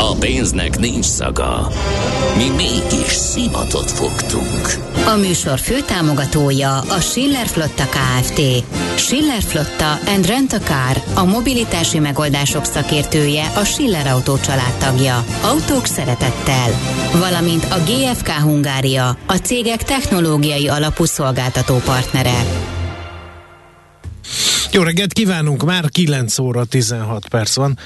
A pénznek nincs szaga. Mi mégis szimatot fogtunk. A műsor főtámogatója a Schiller Flotta KFT. Schiller Flotta and Rent a Car, a mobilitási megoldások szakértője, a Schiller Autó családtagja. Autók szeretettel. Valamint a GFK Hungária, a cégek technológiai alapú szolgáltató partnere. Jó reggelt kívánunk, már 9 óra 16 perc van.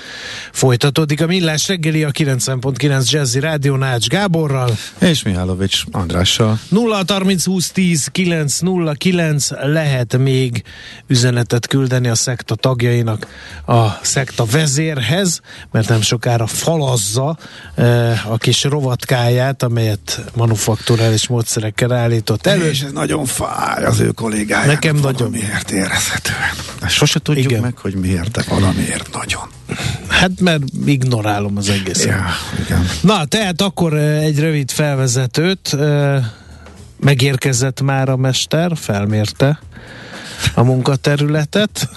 Folytatódik a millás reggeli a 90.9 Jazzy Rádió Nács Gáborral. És Mihálovics Andrással. 0 30 20 10 9 0 9 lehet még üzenetet küldeni a szekta tagjainak a szekta vezérhez, mert nem sokára falazza eh, a kis rovatkáját, amelyet manufakturális módszerekkel állított elő. És ez nagyon fáj az ő kollégájának. Nekem nagyon. Miért érezhetően. Sose tudjuk Igen. meg, hogy miért, de valamiért nagyon. Hát mert ignorálom az egészet. Ja, igen. Na, tehát akkor eh, egy rövid felvezetőt. eh, Megérkezett már a mester, felmérte a munkaterületet,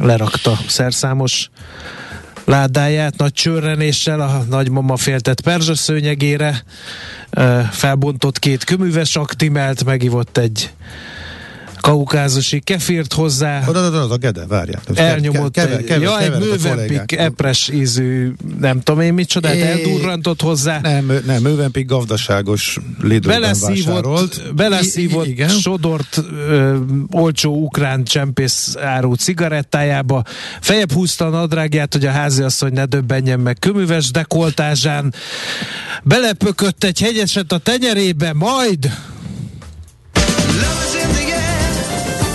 lerakta szerszámos ládáját nagy csörrenéssel a nagymama féltett perzsaszőnyegére, eh, felbontott két köműves aktimelt, megivott egy kaukázusi kefírt hozzá, Oda, oda, oda, Gede, várjál. elnyomott Keve- egy, keve- ja, egy kollégák. epres ízű, nem tudom én micsodát, É. eldurrantott hozzá, Nem, nem, Mővempik gazdaságos Lidlben vásárolt. beleszívott I- igen. sodort ö, olcsó ukrán csempész áru cigarettájába, fejebb húzta a nadrágját, hogy a háziasszony ne döbbenjen meg köműves dekoltázsán, belepökött egy hegyeset a tenyerébe, majd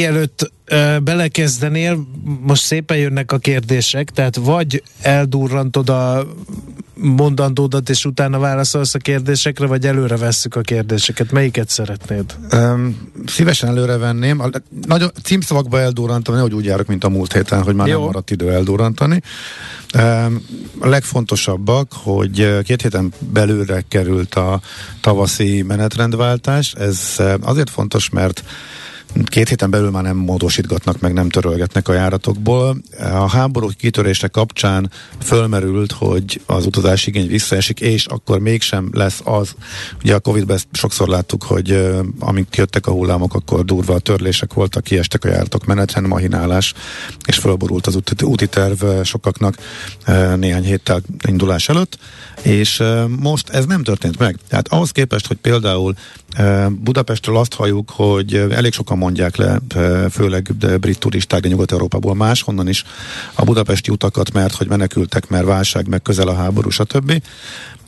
Mielőtt belekezdenél, most szépen jönnek a kérdések, tehát vagy eldurrantod a mondandódat, és utána válaszolsz a kérdésekre, vagy előre vesszük a kérdéseket. Melyiket szeretnéd? Um, szívesen előre venném. A, nagyon címszavakba eldurrantam, nehogy úgy járok, mint a múlt héten, hogy már Jó. nem maradt idő eldurrantani. Um, a legfontosabbak, hogy két héten belőle került a tavaszi menetrendváltás. Ez azért fontos, mert Két héten belül már nem módosítgatnak, meg nem törölgetnek a járatokból. A háború kitörése kapcsán fölmerült, hogy az utazási igény visszaesik, és akkor mégsem lesz az. Ugye a Covid-ben ezt sokszor láttuk, hogy amint jöttek a hullámok, akkor durva törlések voltak, kiestek a járatok menetrend, mahinálás, és fölborult az úti, úti terv sokaknak néhány héttel indulás előtt, és most ez nem történt meg. Tehát ahhoz képest, hogy például Budapestről azt halljuk, hogy elég sokan mondják le, főleg de brit turisták, de Nyugat-Európából máshonnan is a budapesti utakat, mert hogy menekültek, mert válság, meg közel a háború, stb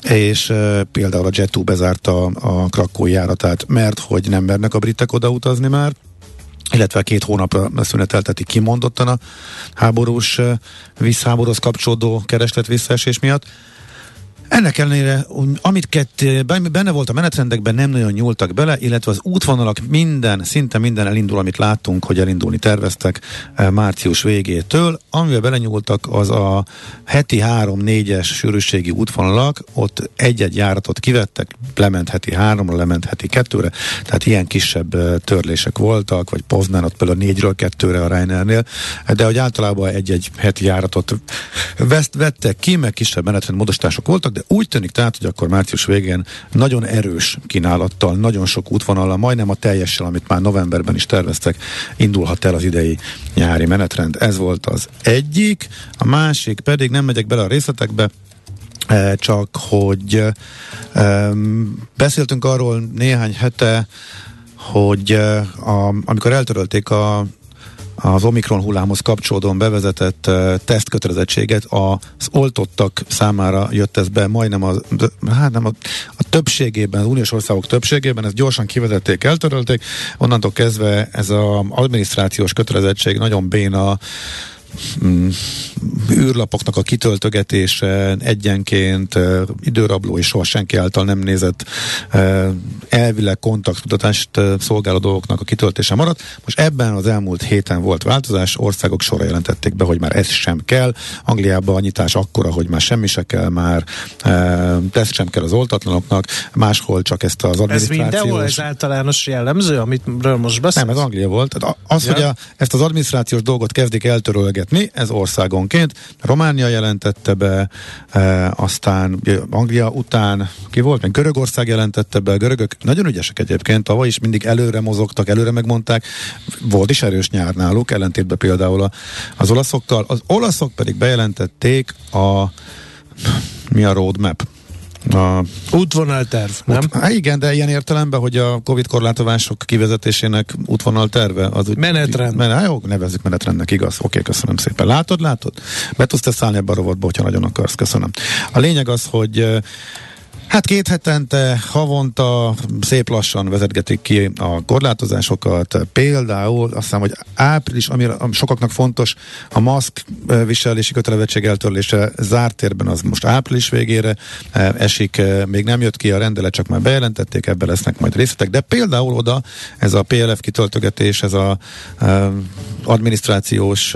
és uh, például a Jet2 bezárta a krakói járatát, mert hogy nem mernek a britek odautazni már, illetve két hónapra szünetelteti kimondottan a háborús, visszháborúhoz kapcsolódó kereslet visszaesés miatt. Ennek ellenére, amit benne volt a menetrendekben, nem nagyon nyúltak bele, illetve az útvonalak minden, szinte minden elindul, amit láttunk, hogy elindulni terveztek eh, március végétől. Amivel belenyúltak, az a heti 3-4-es sűrűségi útvonalak, ott egy-egy járatot kivettek, lement heti 3-ra, lement heti 2-re, tehát ilyen kisebb eh, törlések voltak, vagy Poznán ott például 4-ről 2-re a Reinernél, de hogy általában egy-egy heti járatot veszt, vettek ki, meg kisebb menetrend módosítások voltak, de úgy tűnik tehát, hogy akkor március végén nagyon erős kínálattal, nagyon sok útvonallal, majdnem a teljessel, amit már novemberben is terveztek, indulhat el az idei nyári menetrend. Ez volt az egyik, a másik pedig, nem megyek bele a részletekbe, eh, csak hogy beszéltünk arról néhány hete, hogy eh, a, amikor eltörölték a az Omikron hullámhoz kapcsolódóan bevezetett tesztkötelezettséget az oltottak számára jött ez be, majdnem a, hát nem a, a többségében, az uniós országok többségében, ezt gyorsan kivezették, eltörölték, onnantól kezdve ez az adminisztrációs kötelezettség nagyon béna űrlapoknak a kitöltögetése egyenként időrabló és soha senki által nem nézett elvileg kontaktudatást szolgáló dolgoknak a kitöltése maradt. Most ebben az elmúlt héten volt változás, országok sorra jelentették be, hogy már ez sem kell. Angliában a nyitás akkora, hogy már semmi se kell, már teszt sem kell az oltatlanoknak, máshol csak ezt az adminisztrációs... Ez mindenhol ez általános jellemző, amit most beszélsz? Nem, ez Anglia volt. Az, ja. hogy a, ezt az adminisztrációs dolgot kezdik eltörölgetni, mi ez országonként. Románia jelentette be, e, aztán Anglia után, ki volt? Meg Görögország jelentette be, a görögök nagyon ügyesek egyébként, tavaly is mindig előre mozogtak, előre megmondták, volt is erős nyár náluk, ellentétben például az olaszokkal. Az olaszok pedig bejelentették a mi a roadmap? A útvonalterv, nem? Út, há, igen, de ilyen értelemben, hogy a Covid korlátozások kivezetésének útvonalterve az úgy... Menetrend. Men, há, jó, nevezzük menetrendnek, igaz. Oké, köszönöm szépen. Látod, látod? Be tudsz te szállni ebbe a rovatba, hogyha nagyon akarsz, köszönöm. A lényeg az, hogy Hát két hetente, havonta szép lassan vezetgetik ki a korlátozásokat. Például azt hiszem, hogy április, ami sokaknak fontos, a maszk viselési kötelezettség eltörlése zárt térben az most április végére esik. Még nem jött ki a rendelet, csak már bejelentették, ebben lesznek majd részletek. De például oda ez a PLF kitöltögetés, ez a adminisztrációs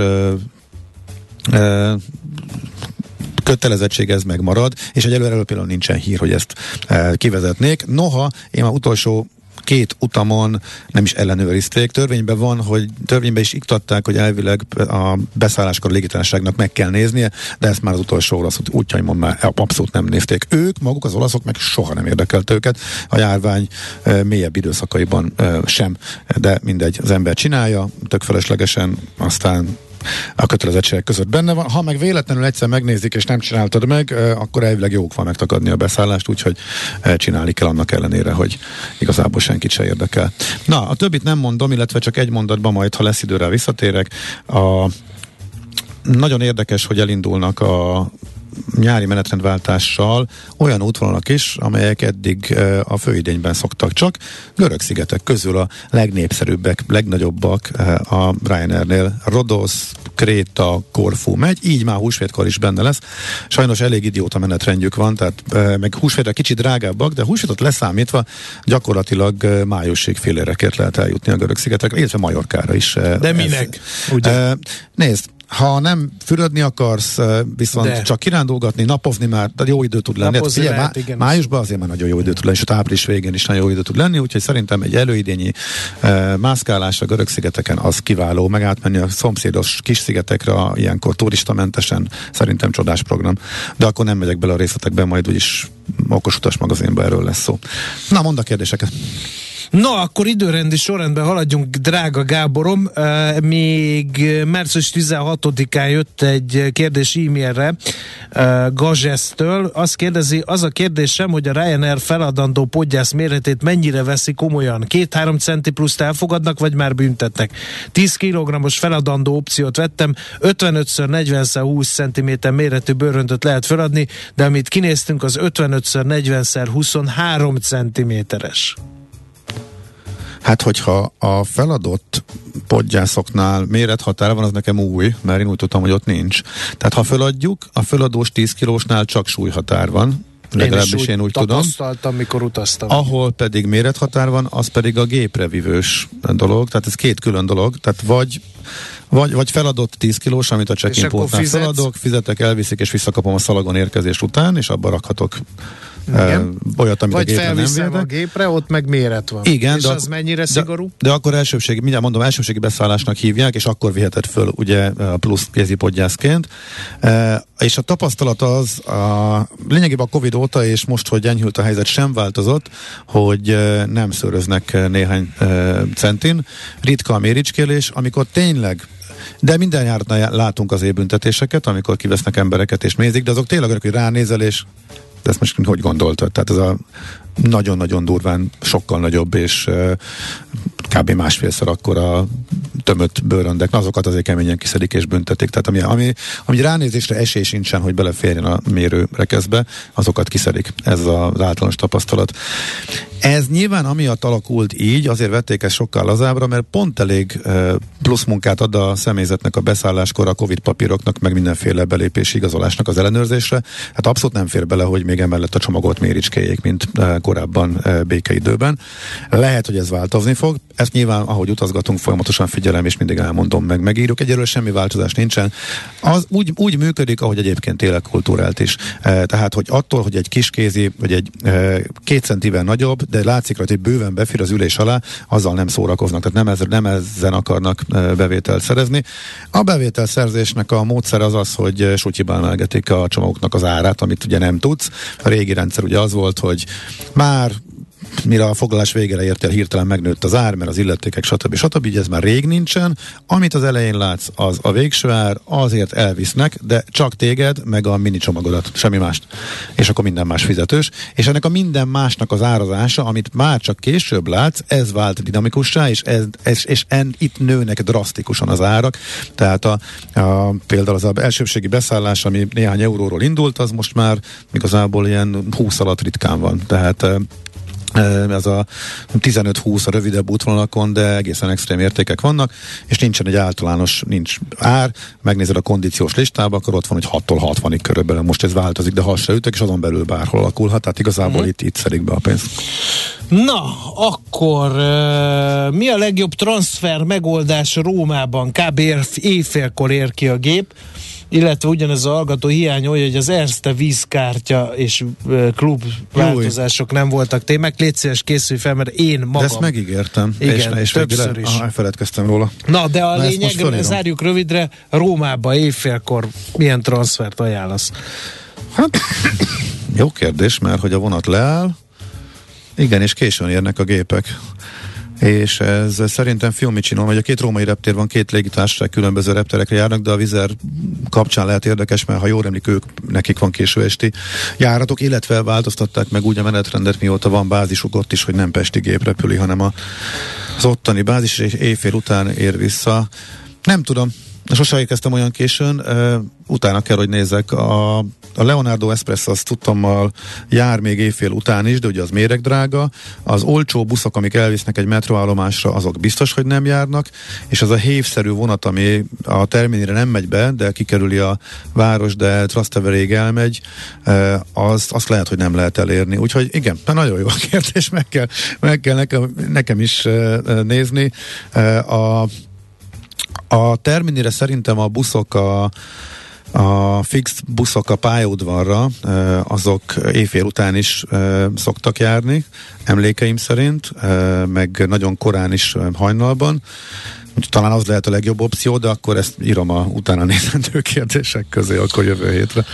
kötelezettség ez megmarad, és egyelőre például nincsen hír, hogy ezt e, kivezetnék. Noha én már utolsó két utamon nem is ellenőrizték. Törvényben van, hogy törvényben is iktatták, hogy elvileg a beszálláskor a légitársaságnak meg kell néznie, de ezt már az utolsó olasz útjaimon már abszolút nem nézték. Ők, maguk az olaszok meg soha nem érdekelt őket, a járvány e, mélyebb időszakaiban e, sem, de mindegy, az ember csinálja, tök feleslegesen, aztán a kötelezettségek között benne van. Ha meg véletlenül egyszer megnézik és nem csináltad meg, akkor elvileg jók van megtakadni a beszállást, úgyhogy csinálni kell annak ellenére, hogy igazából senkit se érdekel. Na, a többit nem mondom, illetve csak egy mondatban majd, ha lesz időre visszatérek. A nagyon érdekes, hogy elindulnak a nyári menetrendváltással olyan útvonalak is, amelyek eddig a főidényben szoktak csak. Görög szigetek közül a legnépszerűbbek, legnagyobbak a Ryanairnél Rodos, Kréta, Korfu megy, így már húsvétkor is benne lesz. Sajnos elég idióta menetrendjük van, tehát meg húsvétre kicsit drágábbak, de húsvétot leszámítva gyakorlatilag májusig félérekért lehet eljutni a görög szigetekre, illetve Majorkára is. De minek? Ez, ugye? Nézd, ha nem fürödni akarsz, viszont De. csak kirándulgatni, napozni már, de jó idő tud lenni. Napozni hát, lehet, igen. Májusban azért már nagyon jó idő tud lenni, és április végén is nagyon jó idő tud lenni, úgyhogy szerintem egy előidényi uh, mászkálás a görög szigeteken az kiváló, meg átmenni a szomszédos kis szigetekre ilyenkor turistamentesen, szerintem csodás program. De akkor nem megyek bele a részletekbe, majd úgyis okos utas magazinban erről lesz szó. Na, mondd a kérdéseket. Na, akkor időrendi sorrendben haladjunk, drága Gáborom. Még március 16-án jött egy kérdés e-mailre Gazsesztől. Azt kérdezi, az a kérdésem, hogy a Ryanair feladandó podgyász méretét mennyire veszi komolyan? Két-három centi pluszt elfogadnak, vagy már büntetnek? 10 kg-os feladandó opciót vettem, 55x40x20 cm méretű bőröntöt lehet feladni, de amit kinéztünk, az 55x40x23 cm-es. Hát, hogyha a feladott podgyászoknál mérethatár van, az nekem új, mert én úgy tudtam, hogy ott nincs. Tehát ha feladjuk, a feladós 10 kilósnál csak súlyhatár van, legalábbis én, én úgy tudom. mikor utaztam. Ahol pedig mérethatár van, az pedig a gépre vivős dolog, tehát ez két külön dolog, tehát vagy vagy, vagy feladott 10 kilós, amit a check-in feladok, fizetek, elviszik és visszakapom a szalagon érkezés után, és abba rakhatok igen. olyat, amit Vagy a gépre nem védek. a gépre, ott meg méret van. Igen. És de az ak- mennyire de, szigorú? De akkor elsőbségi, mindjárt mondom, elsőbségi beszállásnak hívják, és akkor viheted föl ugye plusz kézipodgyászként. E, és a tapasztalat az, a, lényegében a Covid óta, és most, hogy enyhült a helyzet, sem változott, hogy nem szöröznek néhány e, centin. Ritka a méricskélés, amikor tényleg de minden jártnál látunk az büntetéseket, amikor kivesznek embereket és mézik, de azok tényleg hogy ránézel, és de ezt most hogy gondoltad? Tehát ez a nagyon-nagyon durván sokkal nagyobb és kb. másfélszer akkor a tömött bőröndek, azokat azért keményen kiszedik és büntetik. Tehát ami, ami, ami ránézésre esély sincsen, hogy beleférjen a mérő rekeszbe, azokat kiszedik. Ez az általános tapasztalat. Ez nyilván amiatt alakult így, azért vették ezt sokkal lazábra, mert pont elég plusz munkát ad a személyzetnek a beszálláskor a Covid papíroknak, meg mindenféle belépési igazolásnak az ellenőrzésre. Hát abszolút nem fér bele, hogy még emellett a csomagot méricskéjék, mint korábban békeidőben. Lehet, hogy ez változni fog. Ezt nyilván, ahogy utazgatunk, folyamatosan figyelem, és mindig elmondom meg, megírjuk. Egyelőre semmi változás nincsen. Az úgy, úgy működik, ahogy egyébként tényleg kultúrált is. Tehát, hogy attól, hogy egy kiskézi, vagy egy két centivel nagyobb, de látszik rajta, hogy bőven befér az ülés alá, azzal nem szórakoznak, tehát nem, ezzel, nem ezen akarnak bevételt szerezni. A bevétel szerzésnek a módszer az az, hogy sutyibán emelgetik a csomagoknak az árát, amit ugye nem tudsz. A régi rendszer ugye az volt, hogy már mire a foglalás végére értél, hirtelen megnőtt az ár, mert az illetékek, stb. stb. Így ez már rég nincsen. Amit az elején látsz, az a végső ár, azért elvisznek, de csak téged, meg a mini csomagodat, semmi mást. És akkor minden más fizetős. És ennek a minden másnak az árazása, amit már csak később látsz, ez vált dinamikussá, és, ez, ez, és en, itt nőnek drasztikusan az árak. Tehát a, a, például az a elsőbségi beszállás, ami néhány euróról indult, az most már igazából ilyen 20 alatt ritkán van. Tehát ez a 15-20 a rövidebb útvonalakon, de egészen extrém értékek vannak, és nincsen egy általános, nincs ár, megnézed a kondíciós listába, akkor ott van, hogy 6-tól 60-ig körülbelül, most ez változik, de ha se ütek, és azon belül bárhol alakulhat, tehát igazából hmm. itt, itt szedik be a pénzt. Na, akkor uh, mi a legjobb transfer megoldás Rómában? Kb. éjfélkor ér ki a gép illetve ugyanez a hallgató hiányolja, hogy az Erste vízkártya és klub változások nem voltak témák. Légy szíves, készülj fel, mert én magam... De ezt megígértem. Igen, és, és többször is. Aha, feledkeztem róla. Na, de a Na, lényeg, zárjuk rövidre, Rómába éjfélkor milyen transfert ajánlasz? Hát, jó kérdés, mert hogy a vonat leáll, igen, és későn érnek a gépek és ez szerintem Fiumicino, hogy a két római reptér van, két légitársaság különböző repterekre járnak, de a vizer kapcsán lehet érdekes, mert ha jól emlik, ők, nekik van késő esti járatok, illetve változtatták meg úgy a menetrendet, mióta van bázisuk ott is, hogy nem Pesti gép repüli, hanem a, az ottani bázis, és éjfél után ér vissza. Nem tudom, Sose érkeztem olyan későn, utána kell, hogy nézzek. A, a Leonardo Espresso azt tudtommal jár még éjfél után is, de ugye az méregdrága. Az olcsó buszok, amik elvisznek egy metroállomásra, azok biztos, hogy nem járnak, és az a hévszerű vonat, ami a terminire nem megy be, de kikerüli a város, de Trasteveréig elmegy, az, azt lehet, hogy nem lehet elérni. Úgyhogy igen, nagyon jó a kérdés, meg kell, meg kell nekem, nekem is nézni. A a terminire szerintem a buszok a a fix buszok a pályaudvarra, azok éjfél után is szoktak járni, emlékeim szerint, meg nagyon korán is hajnalban. Talán az lehet a legjobb opció, de akkor ezt írom a utána nézendő kérdések közé, akkor jövő hétre.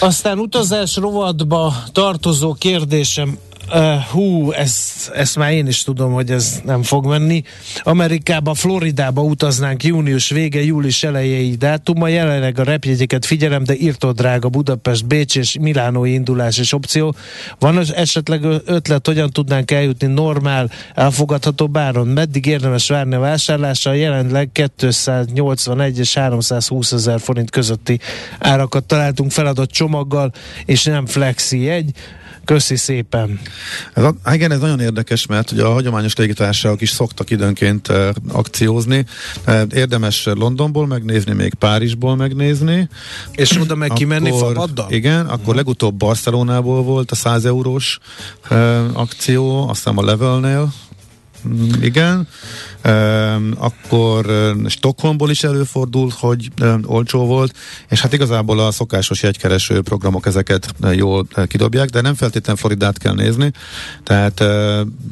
Aztán utazás rovatba tartozó kérdésem Uh, hú, ezt, ezt már én is tudom, hogy ez nem fog menni. Amerikába, Floridába utaznánk június vége, július elejéig dátuma. Jelenleg a repjegyeket figyelem, de írtó drága Budapest, Bécs és Milánói indulás és opció. Van esetleg ötlet, hogyan tudnánk eljutni normál, elfogadható báron? Meddig érdemes várni a vásárlásra? Jelenleg 281 és 320 ezer forint közötti árakat találtunk feladott csomaggal, és nem flexi egy. Köszi szépen. Ez a, igen, ez nagyon érdekes, mert ugye a hagyományos légitársaságok is szoktak időnként uh, akciózni. Uh, érdemes Londonból megnézni, még Párizsból megnézni. És oda meg kimenni Fabaddal? Igen, akkor uh-huh. legutóbb Barcelonából volt a 100 eurós uh, akció, aztán a Levelnél, igen. Um, akkor Stockholmból is előfordult, hogy olcsó volt, és hát igazából a szokásos jegykereső programok ezeket jól kidobják, de nem feltétlenül Floridát kell nézni, tehát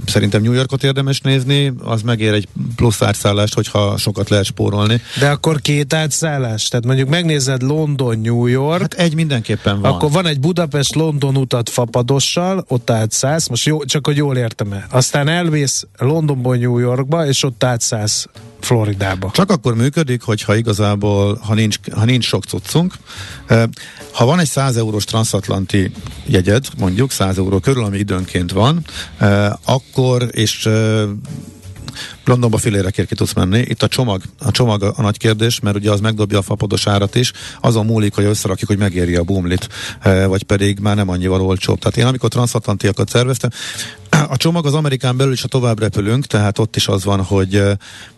szerintem New Yorkot érdemes nézni, az megér egy plusz átszállást, hogyha sokat lehet spórolni. De akkor két átszállás? Tehát mondjuk megnézed London, New York. Hát egy mindenképpen van. Akkor van egy Budapest-London utat fapadossal, ott átszállsz, most jó, csak hogy jól értem-e. Aztán elvész Londonból New Yorkba, és ott átszállsz Floridába. Csak akkor működik, hogyha igazából, ha nincs, ha nincs sok cuccunk. Ha van egy 100 eurós transatlanti jegyed, mondjuk 100 euró körül, ami időnként van, akkor, és Londonba filérekért ki tudsz menni. Itt a csomag, a csomag a, nagy kérdés, mert ugye az megdobja a fapados árat is, azon múlik, hogy összerakjuk, hogy megéri a bumlit, vagy pedig már nem annyival olcsóbb. Tehát én amikor transatlantiakat szerveztem, a csomag az Amerikán belül is, ha tovább repülünk, tehát ott is az van, hogy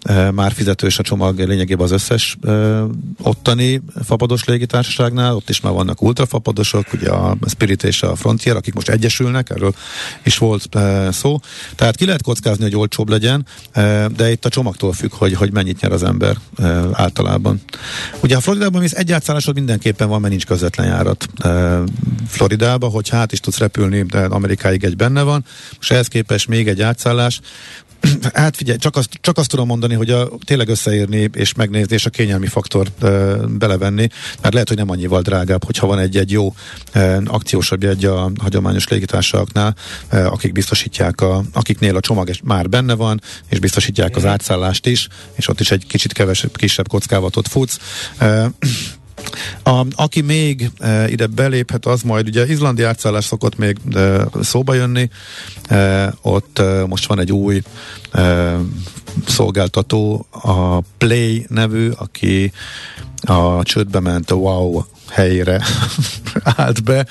e, már fizetős a csomag lényegében az összes e, ottani fapados légitársaságnál, ott is már vannak ultrafapadosok, ugye a Spirit és a Frontier, akik most egyesülnek, erről is volt e, szó. Tehát ki lehet kockázni, hogy olcsóbb legyen, e, de itt a csomagtól függ, hogy, hogy mennyit nyer az ember általában. Ugye a Floridában mész egy átszállásod mindenképpen van, mert nincs közvetlen járat Floridába, hogy hát is tudsz repülni, de Amerikáig egy benne van. Most ehhez képest még egy átszállás, Hát figyelj, csak azt, csak azt tudom mondani, hogy a, tényleg összeírni és megnézni, és a kényelmi faktor e, belevenni, mert lehet, hogy nem annyival drágább, hogyha van egy-egy jó e, akciósabb jegy a hagyományos légitársaságnál, e, akik biztosítják, a, akiknél a csomag már benne van, és biztosítják az átszállást is, és ott is egy kicsit kevesebb, kisebb kockávatot futsz. E, a, aki még e, ide beléphet, az majd ugye izlandi átszállás szokott még e, szóba jönni. E, ott e, most van egy új e, szolgáltató, a Play nevű, aki a csődbe ment a Wow helyére állt be.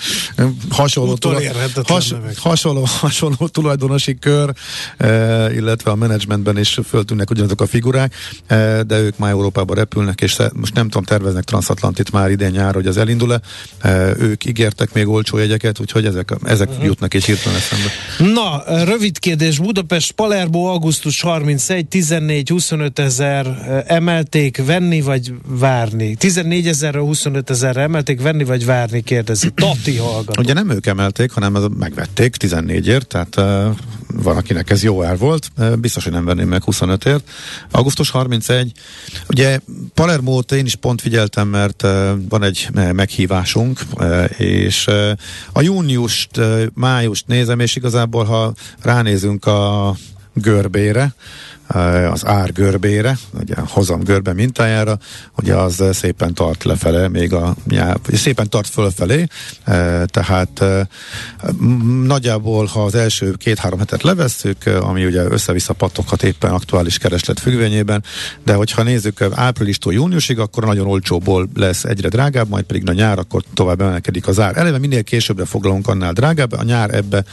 Hasonló, tulaj, has, hasonló, hasonló tulajdonosi kör, e, illetve a menedzsmentben is föltűnnek ugyanazok a figurák, e, de ők már Európába repülnek, és most nem tudom, terveznek transatlantit már idén nyár, hogy az elindul-e. E, ők ígértek még olcsó jegyeket, úgyhogy ezek, ezek uh-huh. jutnak és hirtelen eszembe. Na, rövid kérdés. Budapest, Palermo, augusztus 31, 14-25 ezer emelték venni vagy várni? 14 ezerre, 25 ezerre emelték venni vagy várni, kérdezi. Tati hallgató. Ugye nem ők emelték, hanem megvették 14-ért, tehát uh, van, akinek ez jó ár volt, uh, biztos, hogy nem venném meg 25-ért. Augusztus 31, ugye Palermo-t én is pont figyeltem, mert van egy meghívásunk, és a júniust, uh, májust nézem, és igazából, ha ránézünk a görbére, az ár görbére, ugye a hozam görbe mintájára, ugye az szépen tart lefele, még a nyelv, szépen tart fölfelé, eh, tehát eh, nagyjából, ha az első két-három hetet levesszük, ami ugye össze-vissza pattoghat éppen aktuális kereslet függvényében, de hogyha nézzük áprilistól júniusig, akkor nagyon olcsóból lesz egyre drágább, majd pedig a nyár, akkor tovább emelkedik az ár. Eleve minél későbbre foglalunk, annál drágább, a nyár ebbe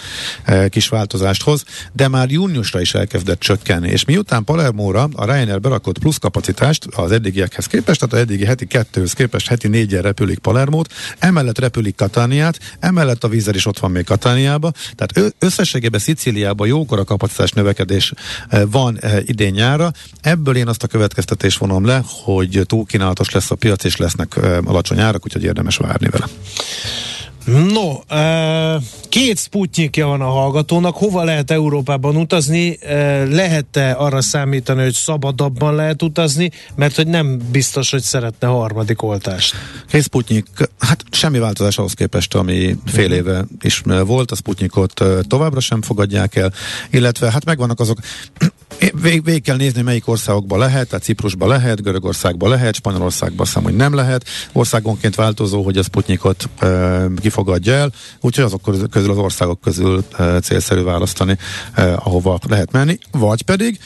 kis változást hoz, de már júniusra is elkezdett csökkenni, és miután Miután Palermóra a Ryanair berakott plusz kapacitást az eddigiekhez képest, tehát az eddigi heti kettőhöz képest heti négyen repülik Palermót, emellett repülik Katániát, emellett a vízer is ott van még Katániába, tehát összességében Szicíliában jókora kapacitás növekedés eh, van eh, idén nyára. Ebből én azt a következtetést vonom le, hogy túlkínálatos lesz a piac, és lesznek eh, alacsony árak, úgyhogy érdemes várni vele. No, két sputnyikja van a hallgatónak, hova lehet Európában utazni, lehet-e arra számítani, hogy szabadabban lehet utazni, mert hogy nem biztos, hogy szeretne harmadik oltást. Két sputnyik, hát semmi változás ahhoz képest, ami fél mhm. éve is volt, a sputnyikot továbbra sem fogadják el, illetve hát megvannak azok, Vég, végig kell nézni, melyik országokban lehet, tehát Ciprusban lehet, Görögországban lehet, Spanyolországban szám, hogy nem lehet. Országonként változó, hogy a Sputnikot e, kifogadja el, úgyhogy azok közül az országok közül e, célszerű választani, e, ahova lehet menni, vagy pedig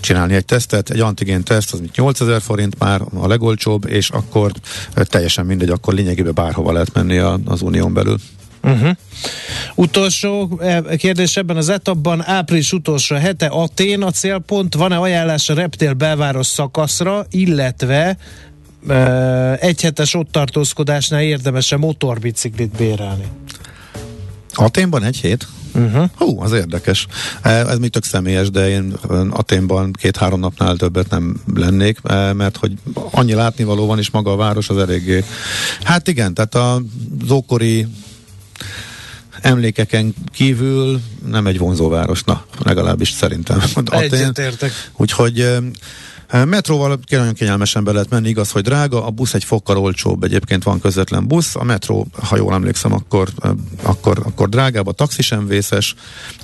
csinálni egy tesztet, egy antigén teszt, az 8000 forint már a legolcsóbb, és akkor e, teljesen mindegy, akkor lényegében bárhova lehet menni a, az unión belül. Uh-huh. Utolsó eh, kérdés ebben az etapban, április utolsó hete Atén a célpont, van-e ajánlás a reptér belváros szakaszra, illetve uh, egyhetes ott tartózkodásnál érdemes-e motorbiciklit bérelni? Aténban egy hét? Uh-huh. Hú, az érdekes. Eh, ez még tök személyes, de én Aténban két-három napnál többet nem lennék, mert hogy annyi látnivaló van, és maga a város az eléggé. Hát igen, tehát az ókori emlékeken kívül nem egy vonzóváros, na, legalábbis szerintem. Egyetértek. Úgyhogy Metróval nagyon kényelmesen be lehet menni, igaz, hogy drága, a busz egy fokkal olcsóbb, egyébként van közvetlen busz, a metró, ha jól emlékszem, akkor, akkor, akkor drágább, a taxi sem vészes,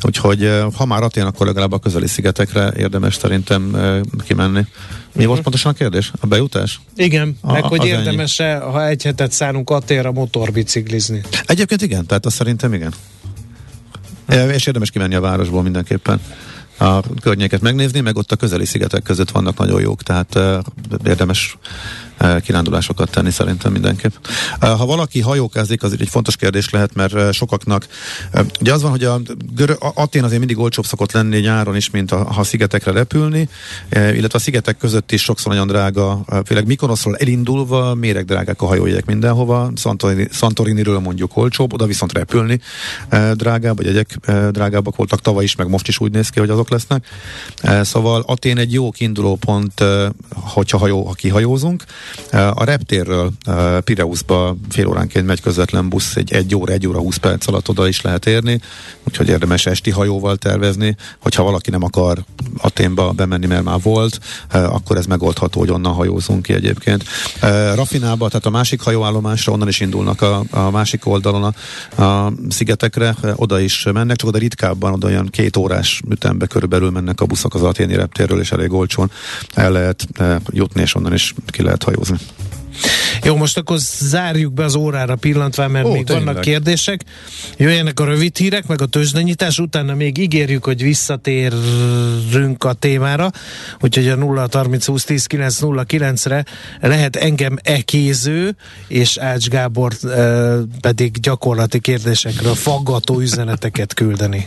úgyhogy ha már Atén, akkor legalább a közeli szigetekre érdemes szerintem kimenni. Mi uh-huh. volt pontosan a kérdés? A bejutás? Igen, a, meg hogy érdemes-e, ha egy hetet szánunk Aténra motorbiciklizni? Egyébként igen, tehát azt szerintem igen. Uh-huh. És érdemes kimenni a városból mindenképpen. A környéket megnézni, meg ott a közeli szigetek között vannak nagyon jók, tehát érdemes kirándulásokat tenni szerintem mindenképp. Ha valaki hajókázik, az egy fontos kérdés lehet, mert sokaknak, ugye az van, hogy a Atén azért mindig olcsóbb szokott lenni nyáron is, mint a, ha szigetekre repülni, illetve a szigetek között is sokszor nagyon drága, főleg Mikonoszról elindulva méreg drágák a hajójegyek mindenhova, Santorini, Santoriniről mondjuk olcsóbb, oda viszont repülni drágább, vagy egyek drágábbak voltak tavaly is, meg most is úgy néz ki, hogy azok lesznek. Szóval Atén egy jó kiinduló pont, hogyha hajó, ha kihajózunk, a reptérről Pireuszba fél óránként megy közvetlen busz, egy, egy óra, egy óra, 20 perc alatt oda is lehet érni, úgyhogy érdemes esti hajóval tervezni, hogyha valaki nem akar Aténba bemenni, mert már volt, akkor ez megoldható, hogy onnan hajózunk ki egyébként. Rafinába, tehát a másik hajóállomásra, onnan is indulnak a, a másik oldalon a, a szigetekre, oda is mennek, csak oda ritkábban, oda olyan két órás ütembe körülbelül mennek a buszok az aténi reptérről, és elég olcsón el lehet jutni, és onnan is ki lehet hajózni hajózni. Jó, most akkor zárjuk be az órára pillantván, mert Ó, még tényleg. vannak kérdések. Jöjjenek a rövid hírek, meg a tőzsdenyítás, utána még ígérjük, hogy visszatérünk a témára, úgyhogy a 0 30 20 10 9 0 9-re lehet engem ekéző, és Ács Gábor e, pedig gyakorlati kérdésekről faggató üzeneteket küldeni.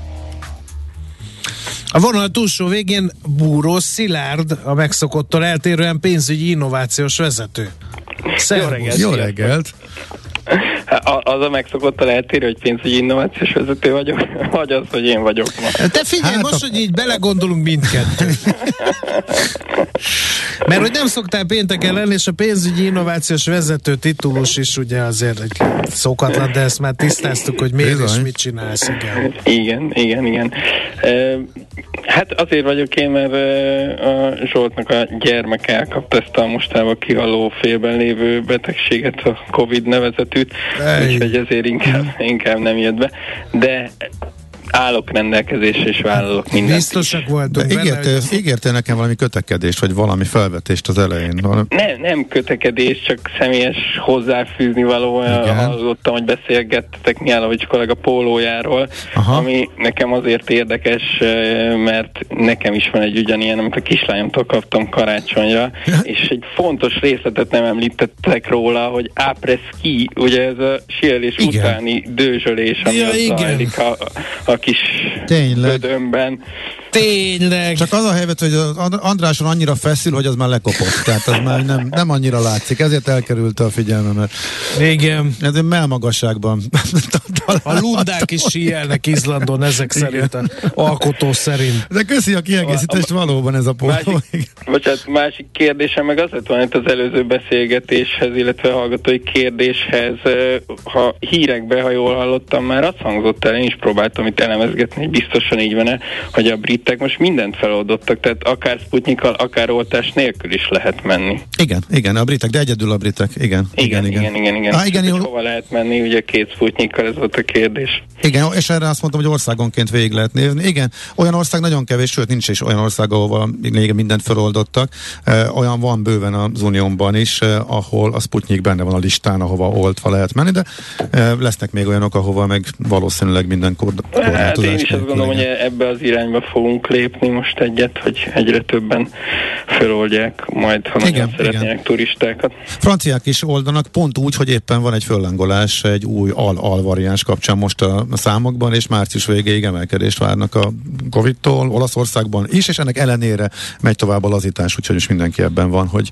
A vonal túlsó végén Búró Szilárd, a megszokottól eltérően pénzügyi innovációs vezető. Szervusz. Jó reggelt! Jó reggelt. Az a megszokott a eltérő, hogy pénzügyi innovációs vezető vagyok, vagy az, hogy én vagyok ma. Te figyelj, hát most, a... hogy így belegondolunk mindkettő. Mert hogy nem szoktál pénteken lenni, és a pénzügyi innovációs vezető titulus is ugye azért egy szokatlan, de ezt már tisztáztuk, hogy miért Bizony. és mit csinálsz. Igen, igen, igen. igen. Hát azért vagyok én, mert a Zsoltnak a gyermek elkapta ezt a mostában kihalló félben lévő betegséget, a Covid nevezetűt, úgyhogy ezért inkább, inkább nem jött be. De állok rendelkezésre és vállalok mindent. Biztosak voltunk De ígérte, hogy... ígérte nekem valami kötekedést, vagy valami felvetést az elején? Valami... Nem, nem kötekedés, csak személyes hozzáfűzni való. Hallottam, hogy beszélgettetek Miálovics kollega pólójáról, Aha. ami nekem azért érdekes, mert nekem is van egy ugyanilyen, amit a kislányomtól kaptam karácsonyra, és egy fontos részletet nem említettek róla, hogy ápreszki, ugye ez a síelés utáni dőzsölés, ami ja, igen. zajlik a, a kis Tényleg. Bödönben. Tényleg. Csak az a helyzet, hogy Andráson annyira feszül, hogy az már lekopott. Tehát az már nem, nem annyira látszik. Ezért elkerülte a figyelmemet. Igen. Ez egy melmagasságban. a lundák is síelnek Izlandon, ezek szerint a alkotó szerint. De köszi a kiegészítést, valóban ez a pont. Másik, bocsánat, másik kérdésem meg az lett volna itt az előző beszélgetéshez, illetve a hallgatói kérdéshez. Ha hírekbe, ha jól hallottam, már azt hangzott el, én is próbáltam itt elemezgetni, hogy biztosan így van-e, hogy a brit britek most mindent feloldottak, tehát akár Sputnikkal, akár oltás nélkül is lehet menni. Igen, igen, a britek, de egyedül a britek, igen. Igen, igen, igen. igen, igen, igen. Ah, igen jó. Hova lehet menni, ugye két Sputnikkal, ez volt a kérdés. Igen, és erre azt mondtam, hogy országonként végig lehet nézni. Igen, olyan ország nagyon kevés, sőt nincs is olyan ország, ahol még mindent feloldottak. olyan van bőven az Uniónban is, ahol a Sputnik benne van a listán, ahova oltva lehet menni, de lesznek még olyanok, ahova meg valószínűleg minden korlátozás. Hát én is azt gondolom, hogy ebbe az irányba fogunk lépni most egyet, hogy egyre többen feloldják majd, ha igen, nagyon szeretnének igen. turistákat. Franciák is oldanak pont úgy, hogy éppen van egy föllangolás egy új al-al variáns kapcsán most a számokban, és március végéig emelkedést várnak a Covid-tól, Olaszországban is, és ennek ellenére megy tovább a lazítás, úgyhogy is mindenki ebben van, hogy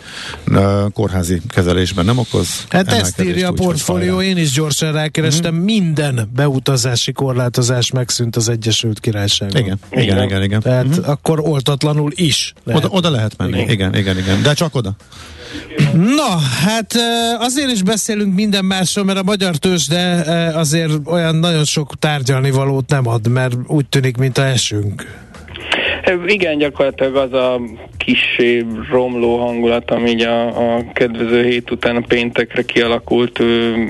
kórházi kezelésben nem okoz. Hát ezt írja a portfólió, én is gyorsan rákerestem, mm-hmm. minden beutazási korlátozás megszűnt az Egyesült Királyságban. Igen, igen, igen. igen igen. Tehát uh-huh. akkor oltatlanul is lehet. Oda, oda lehet menni, igen. igen, igen, igen. De csak oda. Na, hát azért is beszélünk minden másról, mert a magyar tőzsde azért olyan nagyon sok tárgyalni valót nem ad, mert úgy tűnik, mint a esünk. Igen, gyakorlatilag az a kis romló hangulat, ami így a, a kedvező hét után a péntekre kialakult,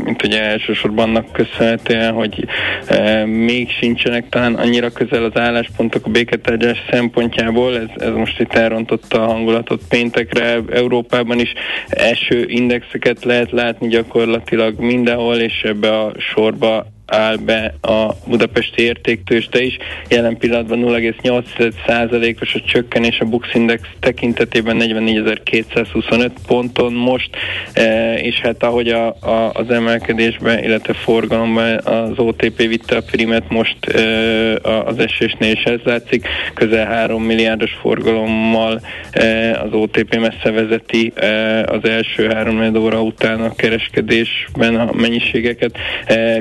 mint ugye elsősorban annak köszönhetően, hogy e, még sincsenek talán annyira közel az álláspontok a béketárgyás szempontjából, ez, ez most itt elrontotta a hangulatot péntekre, Európában is eső indexeket lehet látni gyakorlatilag mindenhol, és ebbe a sorba áll be a budapesti értéktőste is. Jelen pillanatban 0,8%-os a csökkenés a Bux Index tekintetében 44.225 ponton most, e, és hát ahogy a, a, az emelkedésben, illetve forgalomban az OTP vitte a primet, most e, az esésnél is ez látszik, közel 3 milliárdos forgalommal e, az OTP messze vezeti az első 3 óra után a kereskedésben a mennyiségeket.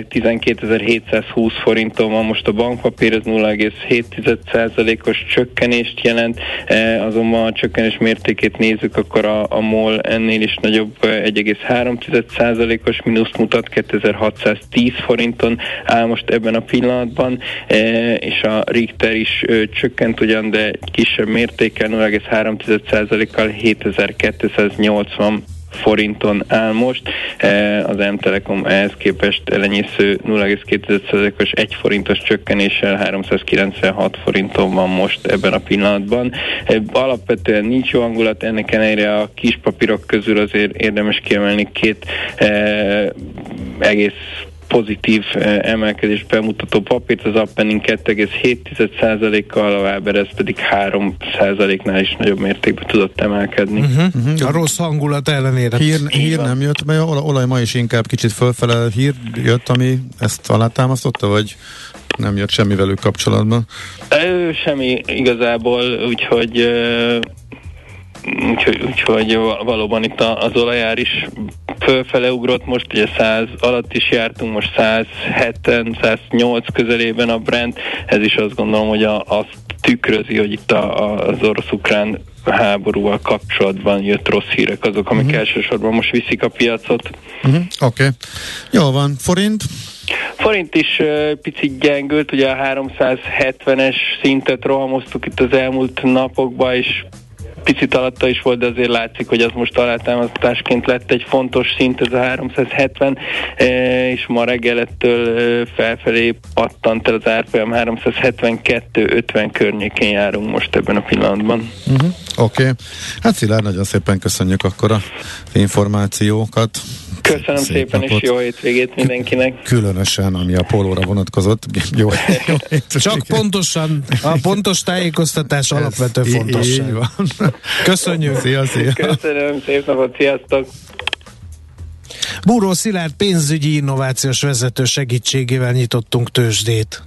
12 2720 forinton van most a bankpapír, ez 0,7%-os csökkenést jelent, e, azonban a csökkenés mértékét nézzük, akkor a, a MOL ennél is nagyobb 1,3%-os mínuszt mutat, 2610 forinton áll most ebben a pillanatban, e, és a Richter is csökkent ugyan, de kisebb mértékkel 0,3%-kal 7280 forinton áll most, e, az M-Telekom ehhez képest elenyésző 0,2%-os 1 forintos csökkenéssel 396 forinton van most ebben a pillanatban. E, alapvetően nincs jó hangulat, ennek ellenére a kis papírok közül azért érdemes kiemelni két eh, egész pozitív eh, emelkedést bemutató papírt, az Appening 2,7%-kal, a Waberez pedig 3%-nál is nagyobb mértékben tudott emelkedni. Uh-huh, uh-huh. A rossz hangulat ellenére. Hír, hír nem jött, mert olaj ma is inkább kicsit fölfele hír jött, ami ezt alátámasztotta, vagy nem jött semmi velük kapcsolatban? Ő, semmi igazából, úgyhogy Úgyhogy, úgyhogy valóban itt az olajár is fölfele ugrott, most ugye 100 alatt is jártunk, most 170, 108 közelében a Brent, ez is azt gondolom, hogy a, azt tükrözi, hogy itt a, a, az orosz-ukrán háborúval kapcsolatban jött rossz hírek azok, amik uh-huh. elsősorban most viszik a piacot. Uh-huh. Oké. Okay. Jó van. Forint? Forint is uh, picit gyengült, ugye a 370-es szintet rohamoztuk itt az elmúlt napokban, és picit alatta is volt, de azért látszik, hogy az most alátámasztásként lett egy fontos szint, ez a 370, e, és ma reggelettől e, felfelé pattant el az árfolyam 372-50 környékén járunk most ebben a pillanatban. Uh-huh. Oké. Okay. Hát Szilárd, nagyon szépen köszönjük akkor a információkat. Köszönöm Szép szépen, napot. és jó hétvégét mindenkinek. Különösen, ami a pólóra vonatkozott. Jó, jó Csak pontosan, a pontos tájékoztatás alapvető fontosság. Köszönjük. Szia, szia. Köszönöm, szép napot, sziasztok. Búró Szilárd pénzügyi innovációs vezető segítségével nyitottunk tőzsdét.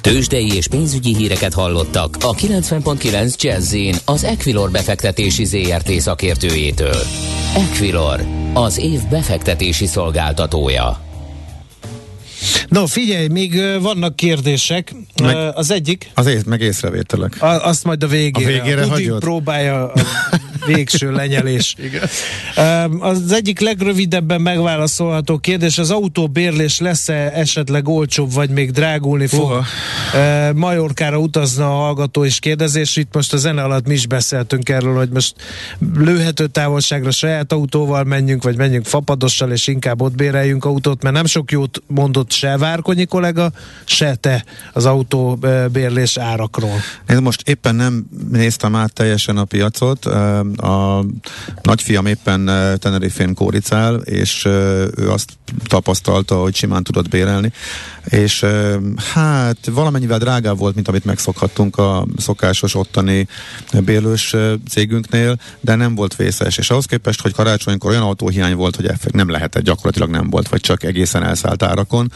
Tőzsdei és pénzügyi híreket hallottak a 90.9 jazz az Equilor befektetési ZRT szakértőjétől. Equilor, az év befektetési szolgáltatója. No, figyelj, még vannak kérdések. Meg, az egyik... Az ész, meg észrevételek. A, azt majd a végére. A végére a hagyod? próbálja a végső lenyelés. Igen. Az egyik legrövidebben megválaszolható kérdés, az autóbérlés lesz-e esetleg olcsóbb, vagy még drágulni fog? Uh-huh. Majorkára utazna a hallgató és kérdezés, itt most a zene alatt mi is beszéltünk erről, hogy most lőhető távolságra saját autóval menjünk, vagy menjünk fapadossal, és inkább ott béreljünk autót, mert nem sok jót mondott se Várkonyi kollega, se te az autóbérlés árakról. Én most éppen nem néztem át teljesen a piacot, a nagyfiam éppen Tenerifén kóricál, és ő azt tapasztalta, hogy simán tudott bérelni, és hát valamennyivel drágább volt, mint amit megszokhattunk a szokásos ottani bérlős cégünknél, de nem volt vészes, és ahhoz képest, hogy karácsonykor olyan autóhiány volt, hogy nem lehetett, gyakorlatilag nem volt, vagy csak egészen elszállt árakon,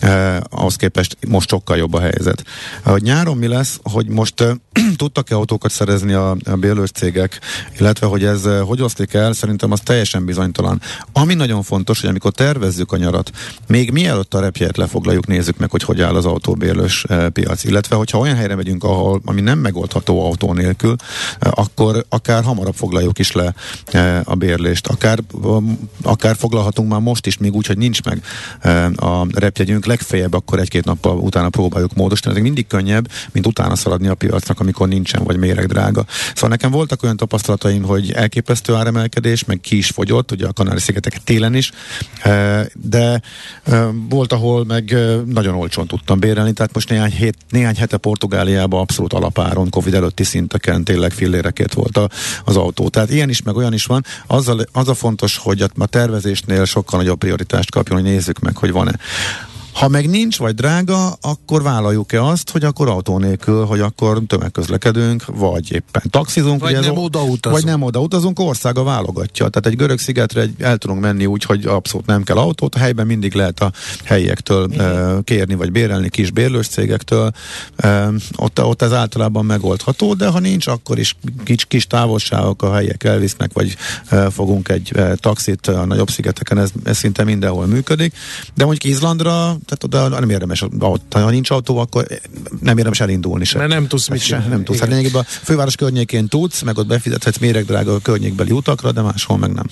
eh, ahhoz képest most sokkal jobb a helyzet. Hogy nyáron mi lesz, hogy most eh, tudtak-e autókat szerezni a, a bérlős cégek, illetve hogy ez hogy oszlik el, szerintem az teljesen bizonytalan. Ami nagyon fontos, hogy amikor tervezzük a nyarat, még mielőtt a repjegyet lefoglaljuk, nézzük meg, hogy hogy áll az autóbérlős piac. Illetve, hogyha olyan helyre megyünk, ahol ami nem megoldható autó nélkül, akkor akár hamarabb foglaljuk is le a bérlést. Akár, akár foglalhatunk már most is, még úgy, hogy nincs meg a repjegyünk, legfeljebb akkor egy-két nappal utána próbáljuk módosítani. Ez mindig könnyebb, mint utána szaladni a piacnak, amikor nincsen, vagy méreg drága. Szóval nekem voltak olyan tapasztalataim, hogy elképesztő áremelkedés, meg ki is fogyott, ugye a Kanári-szigetek télen is, de volt, ahol meg nagyon olcsón tudtam bérelni, tehát most néhány, hét, néhány hete Portugáliában abszolút alapáron, Covid előtti szinteken tényleg fillérekért volt a, az autó. Tehát ilyen is, meg olyan is van. Azzal, az a fontos, hogy a, a tervezésnél sokkal nagyobb prioritást kapjon, hogy nézzük meg, hogy van-e. Ha meg nincs, vagy drága, akkor vállaljuk-e azt, hogy akkor autó nélkül, hogy akkor tömegközlekedünk, vagy éppen taxizunk. Vagy nem oda utazunk. Vagy nem oda utazunk, országa válogatja. Tehát egy görög szigetre egy, el tudunk menni úgy, hogy abszolút nem kell autót, a helyben mindig lehet a helyiektől uh, kérni, vagy bérelni kis bérlős cégektől. Uh, ott, ott ez általában megoldható, de ha nincs, akkor is kis, kis távolságok a helyek elvisznek, vagy uh, fogunk egy uh, taxit a nagyobb szigeteken, ez, ez szinte mindenhol működik. De mondjuk Izlandra tehát oda nem érdemes, ha nincs autó, akkor nem érdemes elindulni sem. Mert nem tudsz mit sem. Nem tudsz. Hát lényegében a főváros környékén tudsz, meg ott befizethetsz méregdrága a környékbeli utakra, de máshol meg nem.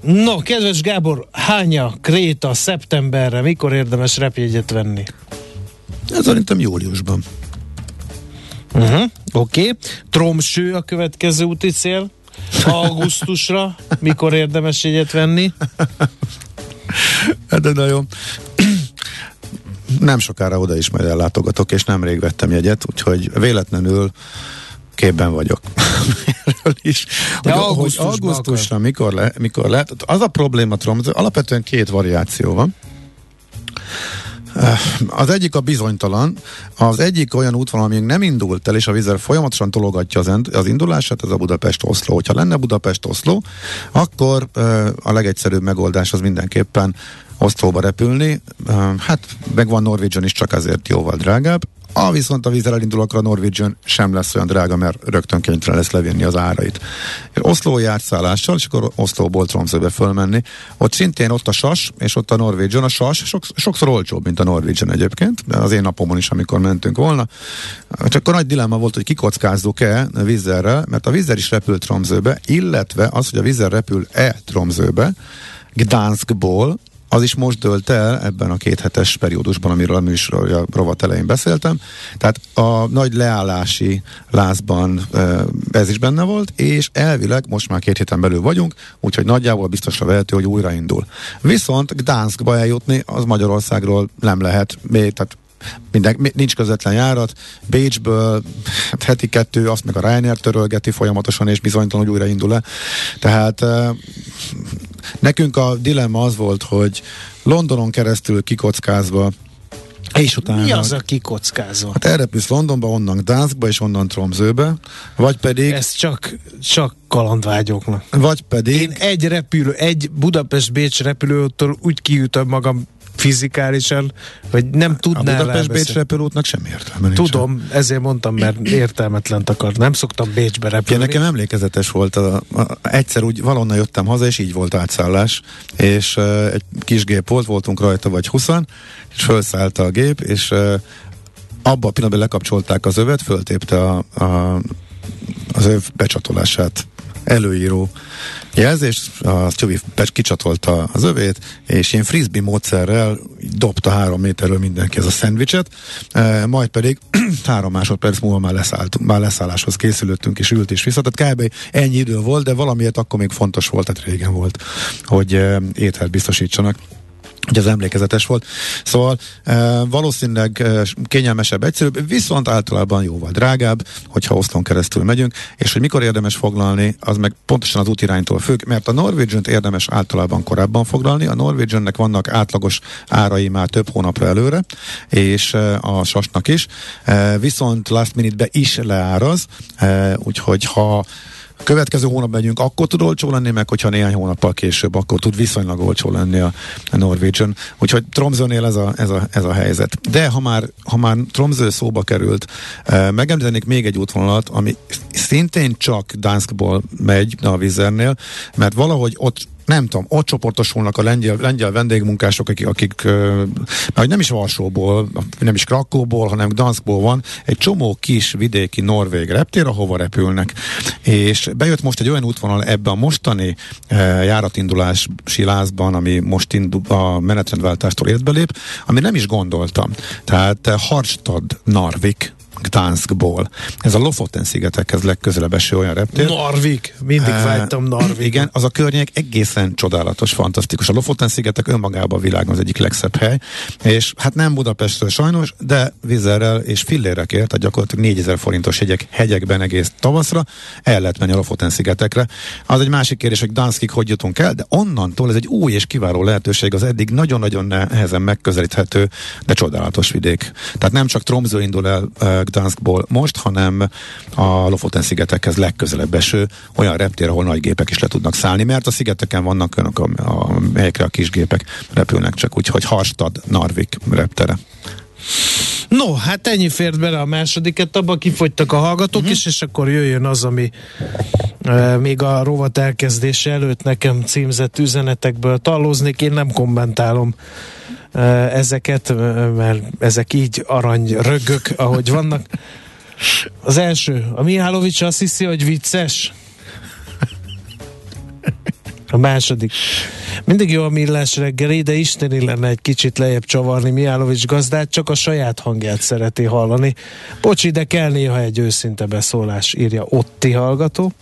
No, kedves Gábor, hánya Kréta szeptemberre, mikor érdemes repjegyet venni? Ez szerintem júliusban. Uh-huh, Oké. Okay. Tromső a következő úti cél. Augusztusra mikor érdemes jegyet venni? Hát de nagyon nem sokára oda is majd ellátogatok, és nemrég vettem jegyet, úgyhogy véletlenül képben vagyok. Erről is. De hogy, augusztusra, hogy augusztusra mikor, le, mikor lehet. Az a probléma, tudom, alapvetően két variáció van. Eh, az egyik a bizonytalan, az egyik olyan útvonal, ami nem indult el, és a vízer folyamatosan tologatja az, az indulását, ez a Budapest-Oszló. Hogyha lenne Budapest-Oszló, akkor a legegyszerűbb megoldás az mindenképpen Oszlóba repülni. Hát megvan Norwegian is, csak azért jóval drágább. A viszont a vízzel elindul, akkor a Norwegian sem lesz olyan drága, mert rögtön kénytelen lesz levinni az árait. Oszló járt szállással, és akkor Oszlóból Tromsøbe fölmenni. Ott szintén ott a SAS, és ott a Norwegian. A SAS sok, sokszor olcsóbb, mint a Norwegian egyébként, az én napomon is, amikor mentünk volna. Csak akkor nagy dilemma volt, hogy kikockázzuk-e vízerrel, mert a vízer is repült Tromsøbe, illetve az, hogy a vízer repül-e Tromsøbe, Gdanskból, az is most dölt el ebben a kéthetes periódusban, amiről a műsor a rovat elején beszéltem. Tehát a nagy leállási lázban ez is benne volt, és elvileg most már két héten belül vagyunk, úgyhogy nagyjából biztosra vehető, hogy újraindul. Viszont Gdanskba eljutni az Magyarországról nem lehet, tehát minden, nincs közvetlen járat, Bécsből hát heti kettő, azt meg a Ryanair törölgeti folyamatosan, és bizonytalan, hogy újraindul-e. Tehát Nekünk a dilemma az volt, hogy Londonon keresztül kikockázva és utána... Mi az a kikockázva? Hát elrepülsz Londonba, onnan Gdanskba és onnan Tromzőbe, vagy pedig... Ez csak, csak kalandvágyoknak. Vagy pedig... Én egy repülő, egy Budapest-Bécs repülőtől úgy kiütöm magam fizikálisan, vagy nem tudnál A Budapest Bécs repülőútnak sem értelme Tudom, nincsen. ezért mondtam, mert értelmetlen akar. Nem szoktam Bécsbe repülni. Ja, nekem emlékezetes volt, a, a, egyszer úgy valonnan jöttem haza, és így volt átszállás, és uh, egy kis gép volt, voltunk rajta vagy 20 és felszállt a gép, és uh, abban a pillanatban lekapcsolták az övet, föltépte a, a, az öv becsatolását előíró jelzés, a Csövi kicsatolta az övét, és én frisbee módszerrel dobta három méterről mindenki ez a szendvicset, e, majd pedig három másodperc múlva már, leszállt, már leszálláshoz készülöttünk, és ült és vissza, tehát kb. ennyi idő volt, de valamiért akkor még fontos volt, tehát régen volt, hogy e, ételt biztosítsanak hogy az emlékezetes volt. Szóval e, valószínűleg e, kényelmesebb, egyszerűbb, viszont általában jóval drágább, hogyha oszlon keresztül megyünk, és hogy mikor érdemes foglalni, az meg pontosan az útiránytól függ, mert a norwegian érdemes általában korábban foglalni, a Norwegiannek vannak átlagos árai már több hónapra előre, és e, a sasnak is, e, viszont last minute-be is leáraz, e, úgyhogy ha Következő hónap megyünk, akkor tud olcsó lenni, meg hogyha néhány hónappal később, akkor tud viszonylag olcsó lenni a, a Norwegian. Úgyhogy Tromzőnél ez a, ez, a, ez a helyzet. De ha már, ha már Tromző szóba került, eh, megemlítenék még egy útvonalat, ami szintén csak Danskból megy a Vizernél, mert valahogy ott nem tudom, ott csoportosulnak a lengyel, lengyel vendégmunkások, akik, akik mert nem is Varsóból, nem is Krakóból, hanem Gdanskból van, egy csomó kis vidéki norvég reptér, ahova repülnek. És bejött most egy olyan útvonal ebbe a mostani e, járatindulási lázban, ami most indul, a menetrendváltástól életbe lép, ami nem is gondoltam. Tehát Harstad Narvik Gdanskból. Ez a Lofoten szigetekhez legközelebb eső olyan reptér. Narvik, mindig uh, vágytam Narvik. Igen, az a környék egészen csodálatos, fantasztikus. A Lofoten szigetek önmagában a világon az egyik legszebb hely, és hát nem Budapestről sajnos, de vizerrel és fillérre kért, tehát gyakorlatilag 4000 forintos hegyek, hegyekben egész tavaszra el lehet menni a Lofoten szigetekre. Az egy másik kérdés, hogy Gdanskig hogy jutunk el, de onnantól ez egy új és kiváló lehetőség az eddig nagyon-nagyon nehezen megközelíthető, de csodálatos vidék. Tehát nem csak Tromsø indul el uh, Gdanskból most, hanem a Lofoten szigetekhez legközelebb eső olyan reptér, ahol nagy gépek is le tudnak szállni, mert a szigeteken vannak önök a, a helyekre a kis gépek repülnek csak, úgyhogy Harstad, Narvik reptere. No, hát ennyi fért bele a második etapba, kifogytak a hallgatók uh-huh. is, és akkor jöjjön az, ami e, még a rovat elkezdése előtt nekem címzett üzenetekből talóznék, én nem kommentálom ezeket, mert ezek így arany rögök, ahogy vannak. Az első, a Mihálovics azt hiszi, hogy vicces. A második. Mindig jó a millás reggeli, de isteni lenne egy kicsit lejjebb csavarni Mihálovics gazdát, csak a saját hangját szereti hallani. Bocsi, de kell néha egy őszinte beszólás, írja Otti hallgató.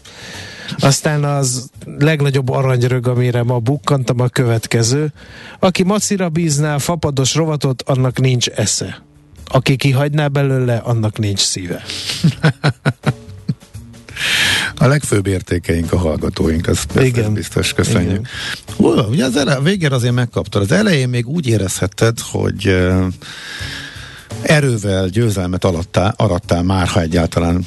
Aztán az legnagyobb aranyrög, amire ma bukkantam a következő. Aki macira bízná fapados rovatot, annak nincs esze. Aki kihagyná belőle, annak nincs szíve. A legfőbb értékeink a hallgatóink, ez, Igen. ez biztos, köszönjük. Igen. ugye az ele, végén azért megkaptad. Az elején még úgy érezhetted, hogy uh, erővel győzelmet alattál, arattál már, ha egyáltalán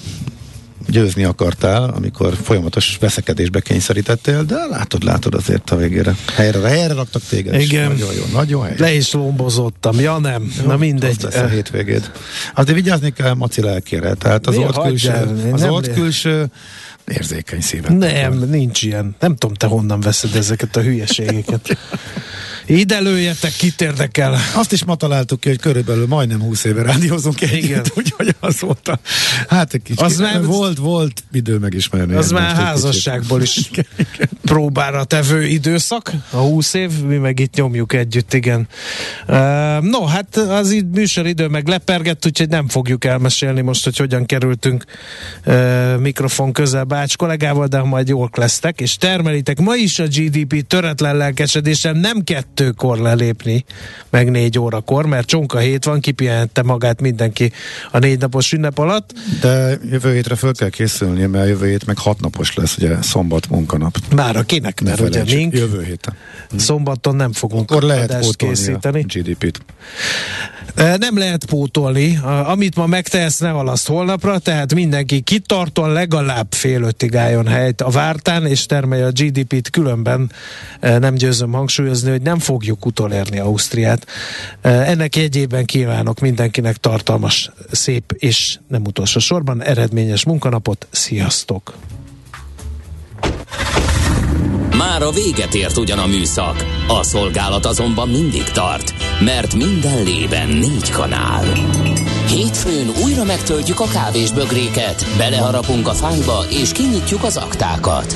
győzni akartál, amikor folyamatos veszekedésbe kényszerítettél, de látod, látod azért a végére. Helyre, helyre raktak téged. Igen. Nagyon jó, nagyon helyre. Le is lombozottam, ja nem, jó, na mindegy. Ez a hétvégét. Azért vigyázni kell Maci lelkére, tehát az ott külső, az ott külső érzékeny szívet. Nem, nincs ilyen. Nem tudom, te honnan veszed ezeket a hülyeségeket. Ide lőjetek, kit érdekel. Azt is ma találtuk ki, hogy körülbelül majdnem 20 éve rádiózunk együtt, úgyhogy az volt a, hát egy kicsit, az már, volt, volt idő megismerni. Az már házasságból is igen, igen. próbára tevő időszak, a 20 év, mi meg itt nyomjuk együtt, igen. Uh, no, hát az így műsoridő meg lepergett, úgyhogy nem fogjuk elmesélni most, hogy hogyan kerültünk uh, mikrofon közel Bács kollégával, de majd jól lesztek, és termelitek ma is a GDP töretlen lelkesedésem, nem kettő kettőkor lelépni, meg négy órakor, mert csonka hét van, kipihente magát mindenki a négy napos ünnep alatt. De jövő hétre föl kell készülni, mert jövő hét meg hat napos lesz, ugye szombat munkanap. Már a kinek, mert ugye mink. Jövő héten. Szombaton nem fogunk Akkor lehet készíteni. GDP-t. Nem lehet pótolni. Amit ma megtehetsz, ne alaszt holnapra, tehát mindenki kitarton legalább fél ötig álljon helyt a vártán, és termelje a GDP-t, különben nem győzöm hangsúlyozni, hogy nem fogjuk utolérni Ausztriát. Ennek jegyében kívánok mindenkinek tartalmas, szép és nem utolsó sorban eredményes munkanapot. Sziasztok! Már a véget ért ugyan a műszak, a szolgálat azonban mindig tart, mert minden lében négy kanál. Hétfőn újra megtöltjük a kávésbögréket, beleharapunk a fányba és kinyitjuk az aktákat.